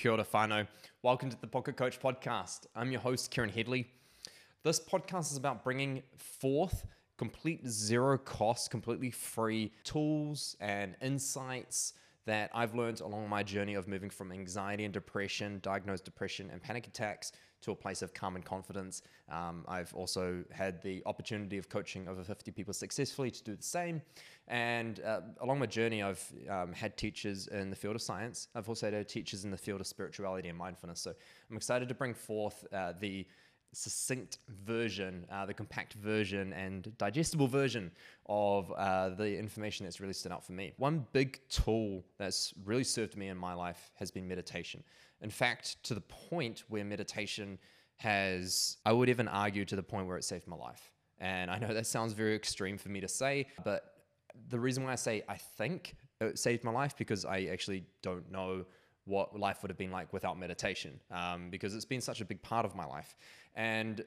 Kia ora whānau. Welcome to the Pocket Coach Podcast. I'm your host, Kieran Headley. This podcast is about bringing forth complete zero cost, completely free tools and insights that I've learned along my journey of moving from anxiety and depression, diagnosed depression and panic attacks, to a place of calm and confidence. Um, I've also had the opportunity of coaching over 50 people successfully to do the same. And uh, along my journey, I've um, had teachers in the field of science. I've also had teachers in the field of spirituality and mindfulness. So I'm excited to bring forth uh, the succinct version, uh, the compact version, and digestible version of uh, the information that's really stood out for me. One big tool that's really served me in my life has been meditation. In fact, to the point where meditation has, I would even argue, to the point where it saved my life. And I know that sounds very extreme for me to say, but the reason why I say I think it saved my life because I actually don't know what life would have been like without meditation um, because it's been such a big part of my life. And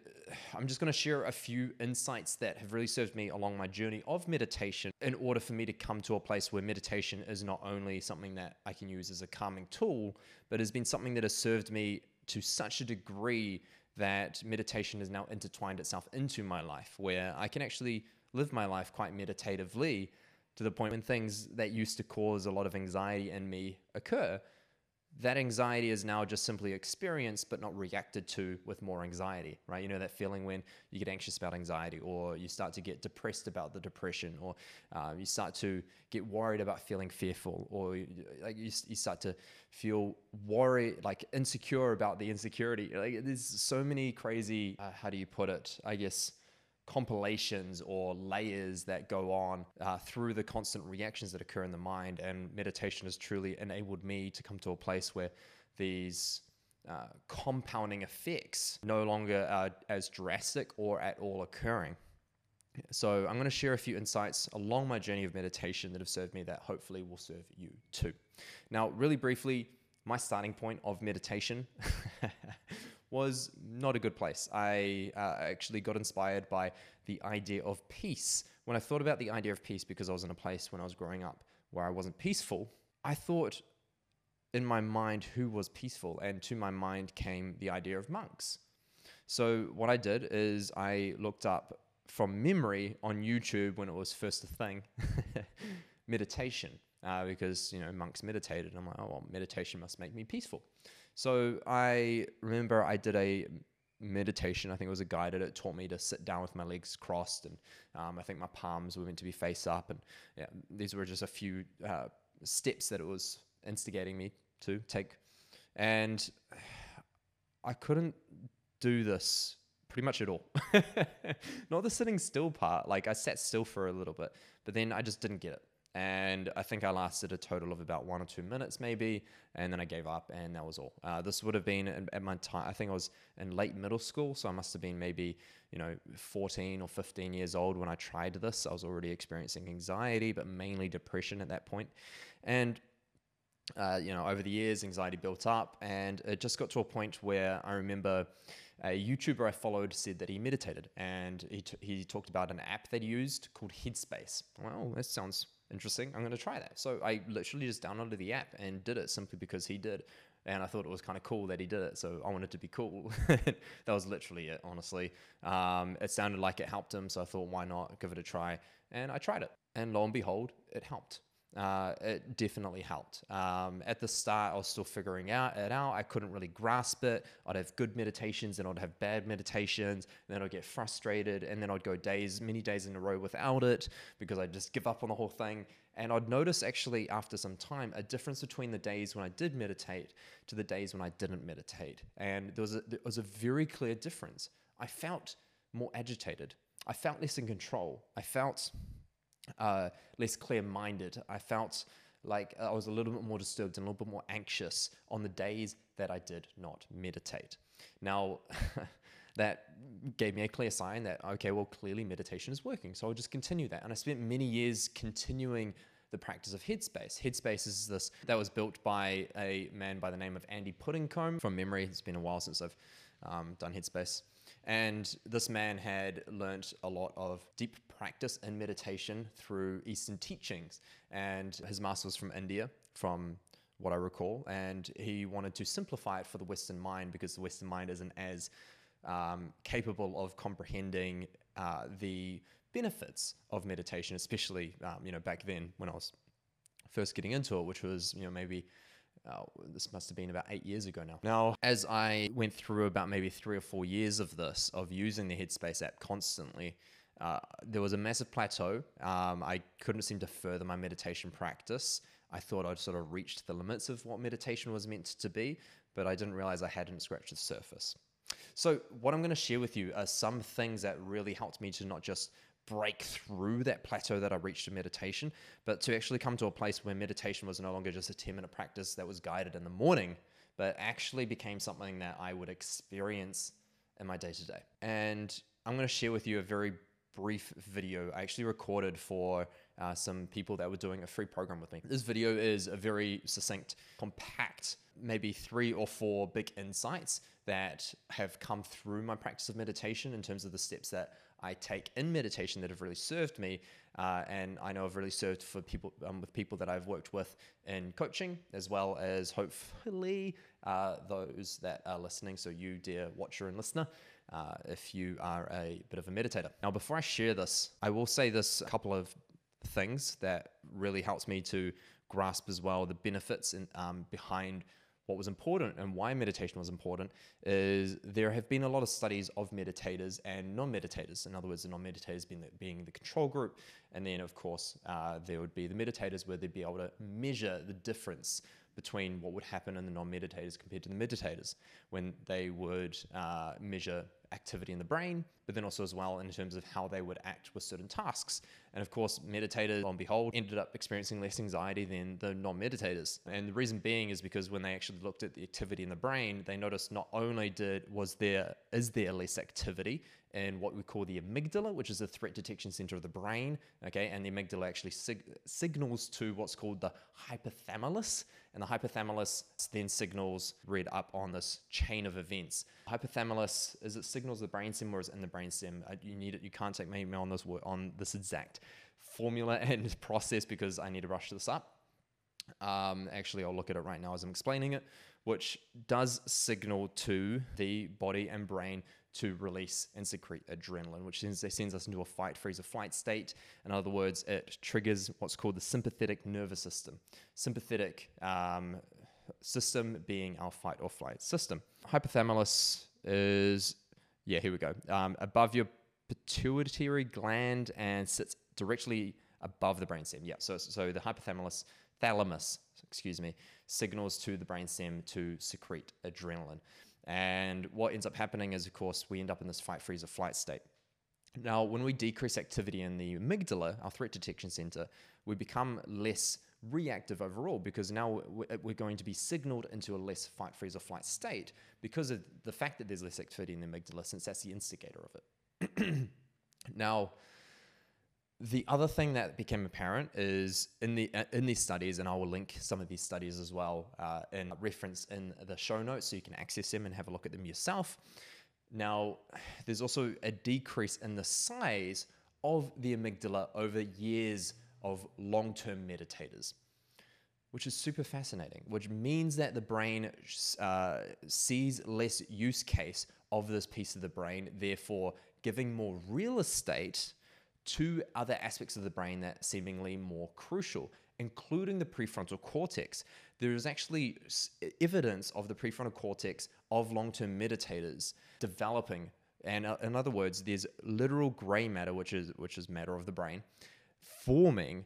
I'm just going to share a few insights that have really served me along my journey of meditation in order for me to come to a place where meditation is not only something that I can use as a calming tool, but has been something that has served me to such a degree that meditation has now intertwined itself into my life where I can actually live my life quite meditatively to the point when things that used to cause a lot of anxiety in me occur that anxiety is now just simply experienced but not reacted to with more anxiety, right? You know, that feeling when you get anxious about anxiety or you start to get depressed about the depression or um, you start to get worried about feeling fearful or like you, you start to feel worried, like insecure about the insecurity. Like there's so many crazy, uh, how do you put it? I guess compilations or layers that go on uh, through the constant reactions that occur in the mind. And meditation has truly enabled me to come to a place where these uh, compounding effects no longer are as drastic or at all occurring. So, I'm going to share a few insights along my journey of meditation that have served me that hopefully will serve you too. Now, really briefly, my starting point of meditation was not a good place. I uh, actually got inspired by the idea of peace. When I thought about the idea of peace, because I was in a place when I was growing up where I wasn't peaceful, I thought in my mind who was peaceful, and to my mind came the idea of monks. So, what I did is I looked up from memory on YouTube when it was first a thing meditation. Uh, because you know monks meditated. I'm like, oh well, meditation must make me peaceful. So I remember I did a meditation. I think it was a guided. It taught me to sit down with my legs crossed, and um, I think my palms were meant to be face up. And yeah, these were just a few uh, steps that it was instigating me to take. And I couldn't do this pretty much at all. Not the sitting still part. Like I sat still for a little bit, but then I just didn't get it and I think I lasted a total of about one or two minutes, maybe, and then I gave up, and that was all. Uh, this would have been at my time. I think I was in late middle school, so I must have been maybe you know 14 or 15 years old when I tried this. I was already experiencing anxiety, but mainly depression at that point. and. Uh, you know, over the years, anxiety built up, and it just got to a point where I remember a YouTuber I followed said that he meditated, and he, t- he talked about an app that he used called Headspace. Well, that sounds interesting. I'm going to try that. So I literally just downloaded the app and did it simply because he did. And I thought it was kind of cool that he did it. So I wanted to be cool. that was literally it, honestly. Um, it sounded like it helped him. So I thought, why not give it a try? And I tried it. And lo and behold, it helped uh, it definitely helped. Um, at the start, I was still figuring out it out. I couldn't really grasp it. I'd have good meditations and I'd have bad meditations, and then I'd get frustrated, and then I'd go days, many days in a row without it because I'd just give up on the whole thing. And I'd notice actually after some time a difference between the days when I did meditate to the days when I didn't meditate. And there was a, there was a very clear difference. I felt more agitated. I felt less in control. I felt uh, less clear minded. I felt like I was a little bit more disturbed and a little bit more anxious on the days that I did not meditate. Now, that gave me a clear sign that, okay, well, clearly meditation is working. So I'll just continue that. And I spent many years continuing the practice of Headspace. Headspace is this that was built by a man by the name of Andy Puddicombe. From memory, it's been a while since I've um, done Headspace. And this man had learnt a lot of deep practice and meditation through Eastern teachings. And his master was from India, from what I recall, and he wanted to simplify it for the Western mind because the Western mind isn't as um, capable of comprehending uh, the benefits of meditation, especially um, you know back then when I was first getting into it, which was you know maybe uh, this must have been about eight years ago now. Now, as I went through about maybe three or four years of this, of using the Headspace app constantly, uh, there was a massive plateau. Um, I couldn't seem to further my meditation practice. I thought I'd sort of reached the limits of what meditation was meant to be, but I didn't realize I hadn't scratched the surface. So, what I'm going to share with you are some things that really helped me to not just break through that plateau that I reached in meditation, but to actually come to a place where meditation was no longer just a 10 minute practice that was guided in the morning, but actually became something that I would experience in my day to day. And I'm going to share with you a very brief video I actually recorded for uh, some people that were doing a free program with me. This video is a very succinct, compact, maybe three or four big insights that have come through my practice of meditation in terms of the steps that I take in meditation that have really served me, uh, and I know have really served for people um, with people that I've worked with in coaching, as well as hopefully uh, those that are listening. So you, dear watcher and listener, uh, if you are a bit of a meditator. Now, before I share this, I will say this a couple of things that really helps me to grasp as well the benefits in, um, behind what was important and why meditation was important is there have been a lot of studies of meditators and non-meditators. In other words, the non-meditators being the, being the control group, and then of course uh, there would be the meditators where they'd be able to measure the difference between what would happen in the non-meditators compared to the meditators when they would uh, measure activity in the brain, but then also as well in terms of how they would act with certain tasks. And of course, meditators, on behold, ended up experiencing less anxiety than the non-meditators. And the reason being is because when they actually looked at the activity in the brain, they noticed not only did was there is there less activity in what we call the amygdala, which is the threat detection center of the brain. Okay, and the amygdala actually sig- signals to what's called the hypothalamus, and the hypothalamus then signals read up on this chain of events. Hypothalamus is it signals the brainstem is in the brainstem? Uh, you need it. You can't take me on this on this exact formula and process because I need to rush this up. Um, actually, I'll look at it right now as I'm explaining it, which does signal to the body and brain to release and secrete adrenaline, which sends, sends us into a fight, freeze, or flight state. In other words, it triggers what's called the sympathetic nervous system. Sympathetic um, system being our fight or flight system. Hypothalamus is, yeah, here we go, um, above your pituitary gland and sits directly above the brainstem. Yeah, so, so the hypothalamus, thalamus, excuse me, signals to the brainstem to secrete adrenaline. And what ends up happening is, of course, we end up in this fight, freeze, or flight state. Now, when we decrease activity in the amygdala, our threat detection center, we become less reactive overall because now we're going to be signaled into a less fight, freeze, or flight state because of the fact that there's less activity in the amygdala, since that's the instigator of it. now, the other thing that became apparent is in the uh, in these studies, and I will link some of these studies as well uh, in reference in the show notes, so you can access them and have a look at them yourself. Now, there's also a decrease in the size of the amygdala over years of long-term meditators, which is super fascinating. Which means that the brain uh, sees less use case of this piece of the brain, therefore giving more real estate to other aspects of the brain that seemingly more crucial, including the prefrontal cortex. There is actually evidence of the prefrontal cortex of long term meditators developing. And uh, in other words, there's literal gray matter, which is, which is matter of the brain, forming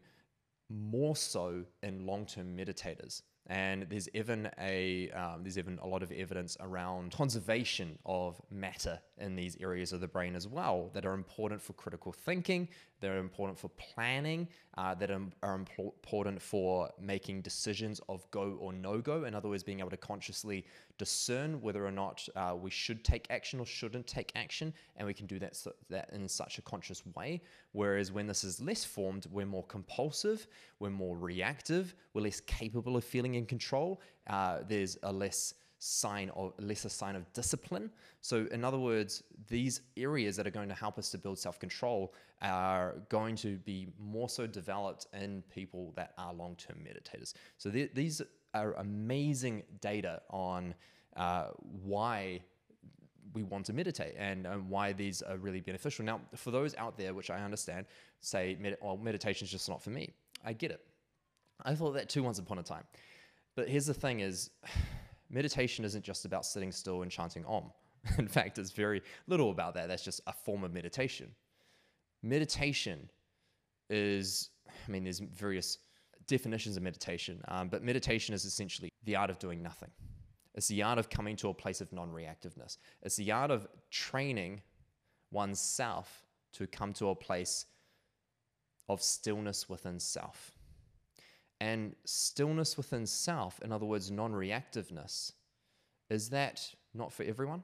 more so in long term meditators. And there's even a um, there's even a lot of evidence around conservation of matter in these areas of the brain as well that are important for critical thinking, that are important for planning, uh, that are important for making decisions of go or no go. In other words, being able to consciously discern whether or not uh, we should take action or shouldn't take action, and we can do that, so, that in such a conscious way. Whereas when this is less formed, we're more compulsive, we're more reactive, we're less capable of feeling in control. Uh, there's a less sign of lesser sign of discipline. So in other words, these areas that are going to help us to build self-control are going to be more so developed in people that are long-term meditators. So th- these are amazing data on uh, why we want to meditate and um, why these are really beneficial. Now, for those out there, which I understand, say, med- well, meditation is just not for me. I get it. I thought that too once upon a time. But here's the thing is, meditation isn't just about sitting still and chanting Om. In fact, it's very little about that. That's just a form of meditation. Meditation is, I mean, there's various definitions of meditation, um, but meditation is essentially the art of doing nothing. It's the art of coming to a place of non reactiveness. It's the art of training oneself to come to a place of stillness within self. And stillness within self, in other words, non reactiveness, is that not for everyone?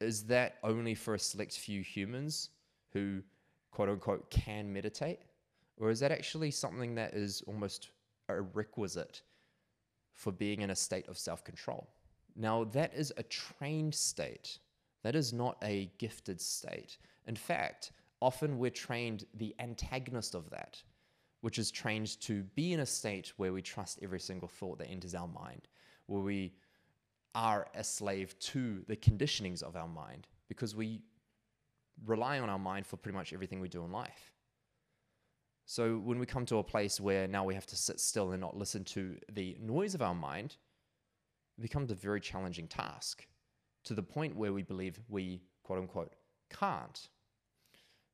Is that only for a select few humans who, quote unquote, can meditate? Or is that actually something that is almost a requisite for being in a state of self control. Now, that is a trained state. That is not a gifted state. In fact, often we're trained the antagonist of that, which is trained to be in a state where we trust every single thought that enters our mind, where we are a slave to the conditionings of our mind because we rely on our mind for pretty much everything we do in life. So when we come to a place where now we have to sit still and not listen to the noise of our mind, it becomes a very challenging task to the point where we believe we, quote unquote, can't.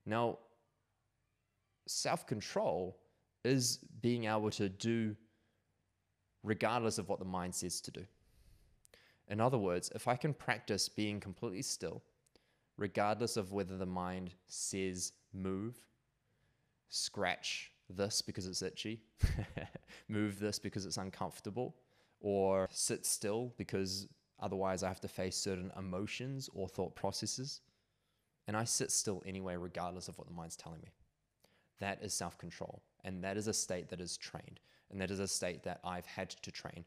Now, self control is being able to do regardless of what the mind says to do. In other words, if I can practice being completely still, regardless of whether the mind says move scratch this because it's itchy, move this because it's uncomfortable, or sit still because otherwise I have to face certain emotions or thought processes. And I sit still anyway, regardless of what the mind's telling me. That is self control. And that is a state that is trained. And that is a state that I've had to train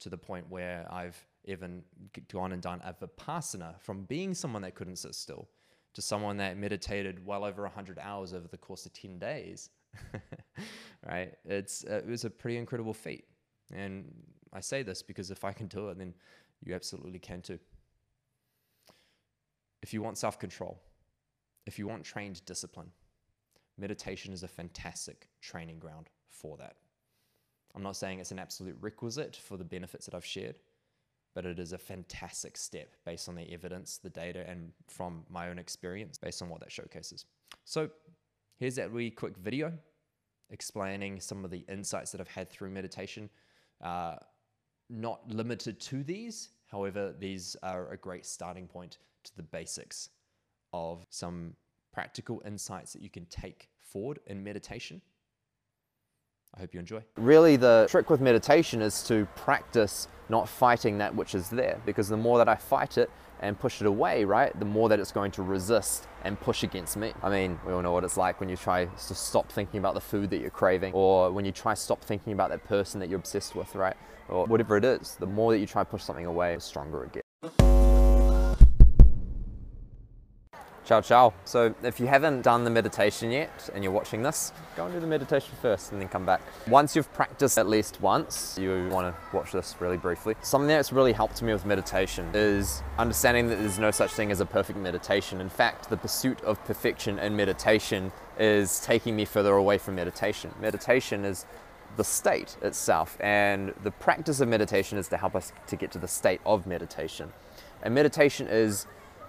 to the point where I've even gone and done a vipassana from being someone that couldn't sit still to someone that meditated well over 100 hours over the course of 10 days, right? It's, it was a pretty incredible feat. And I say this because if I can do it, then you absolutely can too. If you want self control, if you want trained discipline, meditation is a fantastic training ground for that. I'm not saying it's an absolute requisite for the benefits that I've shared, but it is a fantastic step based on the evidence, the data, and from my own experience based on what that showcases. So here's that wee quick video explaining some of the insights that I've had through meditation. Uh, not limited to these, however, these are a great starting point to the basics of some practical insights that you can take forward in meditation I hope you enjoy. Really, the trick with meditation is to practice not fighting that which is there, because the more that I fight it and push it away, right, the more that it's going to resist and push against me. I mean, we all know what it's like when you try to stop thinking about the food that you're craving, or when you try to stop thinking about that person that you're obsessed with, right, or whatever it is. The more that you try to push something away, the stronger it gets. Ciao, ciao. So if you haven't done the meditation yet and you're watching this, go and do the meditation first and then come back. Once you've practiced at least once, you want to watch this really briefly. Something that's really helped me with meditation is understanding that there's no such thing as a perfect meditation. In fact, the pursuit of perfection in meditation is taking me further away from meditation. Meditation is the state itself, and the practice of meditation is to help us to get to the state of meditation. And meditation is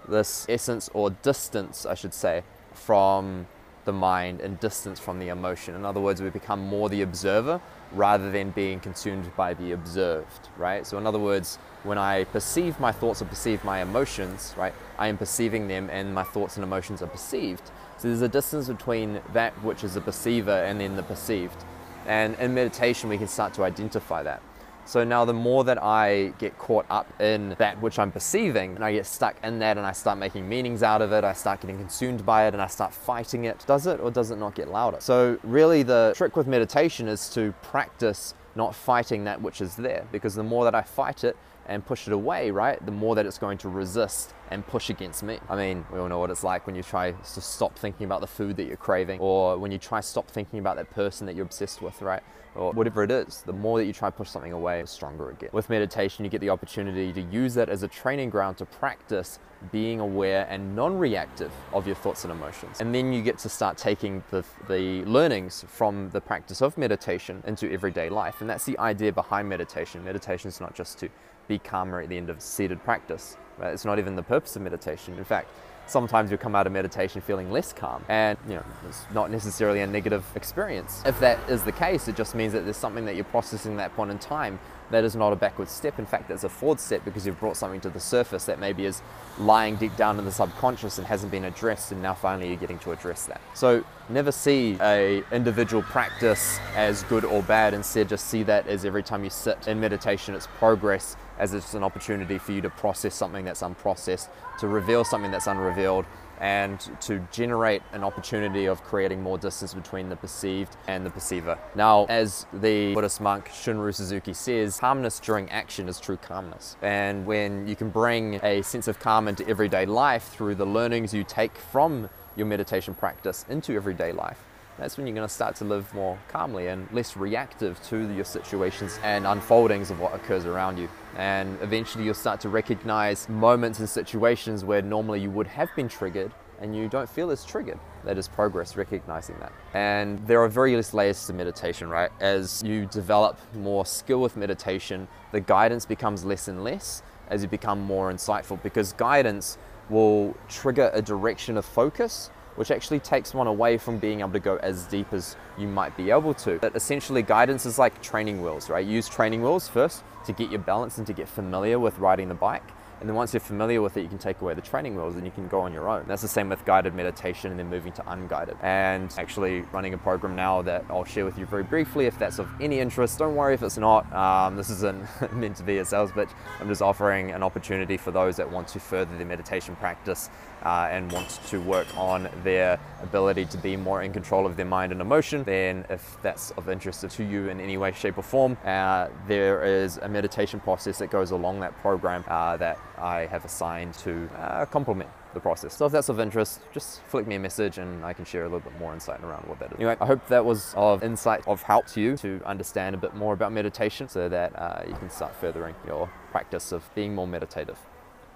this essence or distance, I should say, from the mind and distance from the emotion. In other words, we become more the observer rather than being consumed by the observed, right? So, in other words, when I perceive my thoughts or perceive my emotions, right, I am perceiving them and my thoughts and emotions are perceived. So, there's a distance between that which is a perceiver and then the perceived. And in meditation, we can start to identify that. So now the more that I get caught up in that which I'm perceiving, and I get stuck in that and I start making meanings out of it, I start getting consumed by it and I start fighting it, does it or does it not get louder? So really the trick with meditation is to practice not fighting that which is there because the more that I fight it and push it away, right, the more that it's going to resist and push against me. I mean, we all know what it's like when you try to stop thinking about the food that you're craving, or when you try to stop thinking about that person that you're obsessed with, right? Or whatever it is, the more that you try to push something away, the stronger it gets. With meditation, you get the opportunity to use that as a training ground to practice being aware and non-reactive of your thoughts and emotions. And then you get to start taking the, the learnings from the practice of meditation into everyday life. And that's the idea behind meditation. Meditation is not just to be calmer at the end of seated practice. Right? It's not even the purpose of meditation. In fact, sometimes you'll come out of meditation feeling less calm and you know it's not necessarily a negative experience if that is the case it just means that there's something that you're processing at that point in time that is not a backward step. In fact, it's a forward step because you've brought something to the surface that maybe is lying deep down in the subconscious and hasn't been addressed, and now finally you're getting to address that. So never see a individual practice as good or bad. Instead, just see that as every time you sit in meditation, it's progress, as it's an opportunity for you to process something that's unprocessed, to reveal something that's unrevealed, and to generate an opportunity of creating more distance between the perceived and the perceiver. Now, as the Buddhist monk Shunryu Suzuki says, calmness during action is true calmness. And when you can bring a sense of calm into everyday life through the learnings you take from your meditation practice into everyday life, that's when you're going to start to live more calmly and less reactive to your situations and unfoldings of what occurs around you. And eventually you'll start to recognize moments and situations where normally you would have been triggered and you don't feel as triggered. That is progress, recognizing that. And there are various layers to meditation, right? As you develop more skill with meditation, the guidance becomes less and less as you become more insightful because guidance will trigger a direction of focus which actually takes one away from being able to go as deep as you might be able to. But essentially, guidance is like training wheels, right? Use training wheels first to get your balance and to get familiar with riding the bike. And then once you're familiar with it, you can take away the training wheels and you can go on your own. That's the same with guided meditation and then moving to unguided. And actually running a program now that I'll share with you very briefly if that's of any interest. Don't worry if it's not. Um, this isn't meant to be a sales pitch. I'm just offering an opportunity for those that want to further their meditation practice uh, and want to work on their ability to be more in control of their mind and emotion, then if that's of interest to you in any way, shape, or form, uh, there is a meditation process that goes along that program uh, that I have assigned to uh, complement the process. So if that's of interest, just flick me a message and I can share a little bit more insight around what that is. Anyway, I hope that was of insight, of help to you to understand a bit more about meditation so that uh, you can start furthering your practice of being more meditative.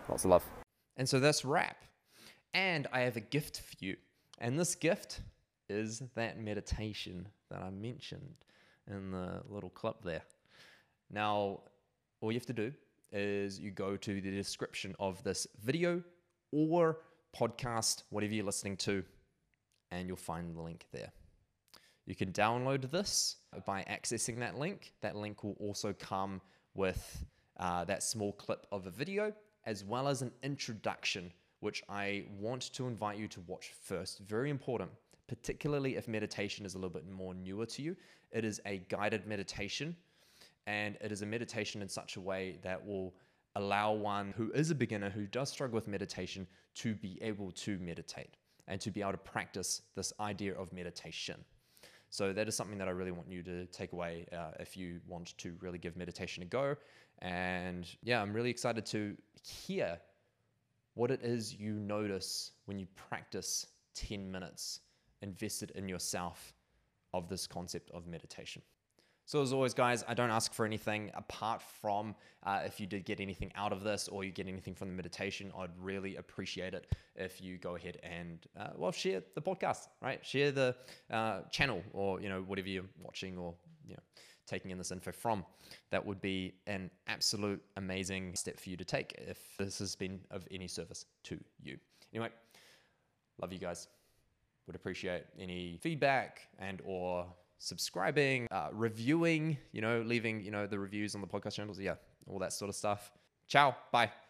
Lots of love. And so that's wrap. And I have a gift for you. And this gift is that meditation that I mentioned in the little clip there. Now, all you have to do is you go to the description of this video or podcast, whatever you're listening to, and you'll find the link there. You can download this by accessing that link. That link will also come with uh, that small clip of a video as well as an introduction, which I want to invite you to watch first. Very important, particularly if meditation is a little bit more newer to you. It is a guided meditation and it is a meditation in such a way that will allow one who is a beginner, who does struggle with meditation, to be able to meditate and to be able to practice this idea of meditation. So that is something that I really want you to take away uh, if you want to really give meditation a go. And yeah, I'm really excited to hear what it is you notice when you practice 10 minutes invested in yourself of this concept of meditation. So, as always, guys, I don't ask for anything apart from uh, if you did get anything out of this or you get anything from the meditation. I'd really appreciate it if you go ahead and, uh, well, share the podcast, right? Share the uh, channel or, you know, whatever you're watching or, you know, taking in this info from. That would be an absolute amazing step for you to take if this has been of any service to you. Anyway, love you guys. Would appreciate any feedback and or subscribing, uh, reviewing, you know, leaving, you know, the reviews on the podcast channels. Yeah, all that sort of stuff. Ciao. Bye.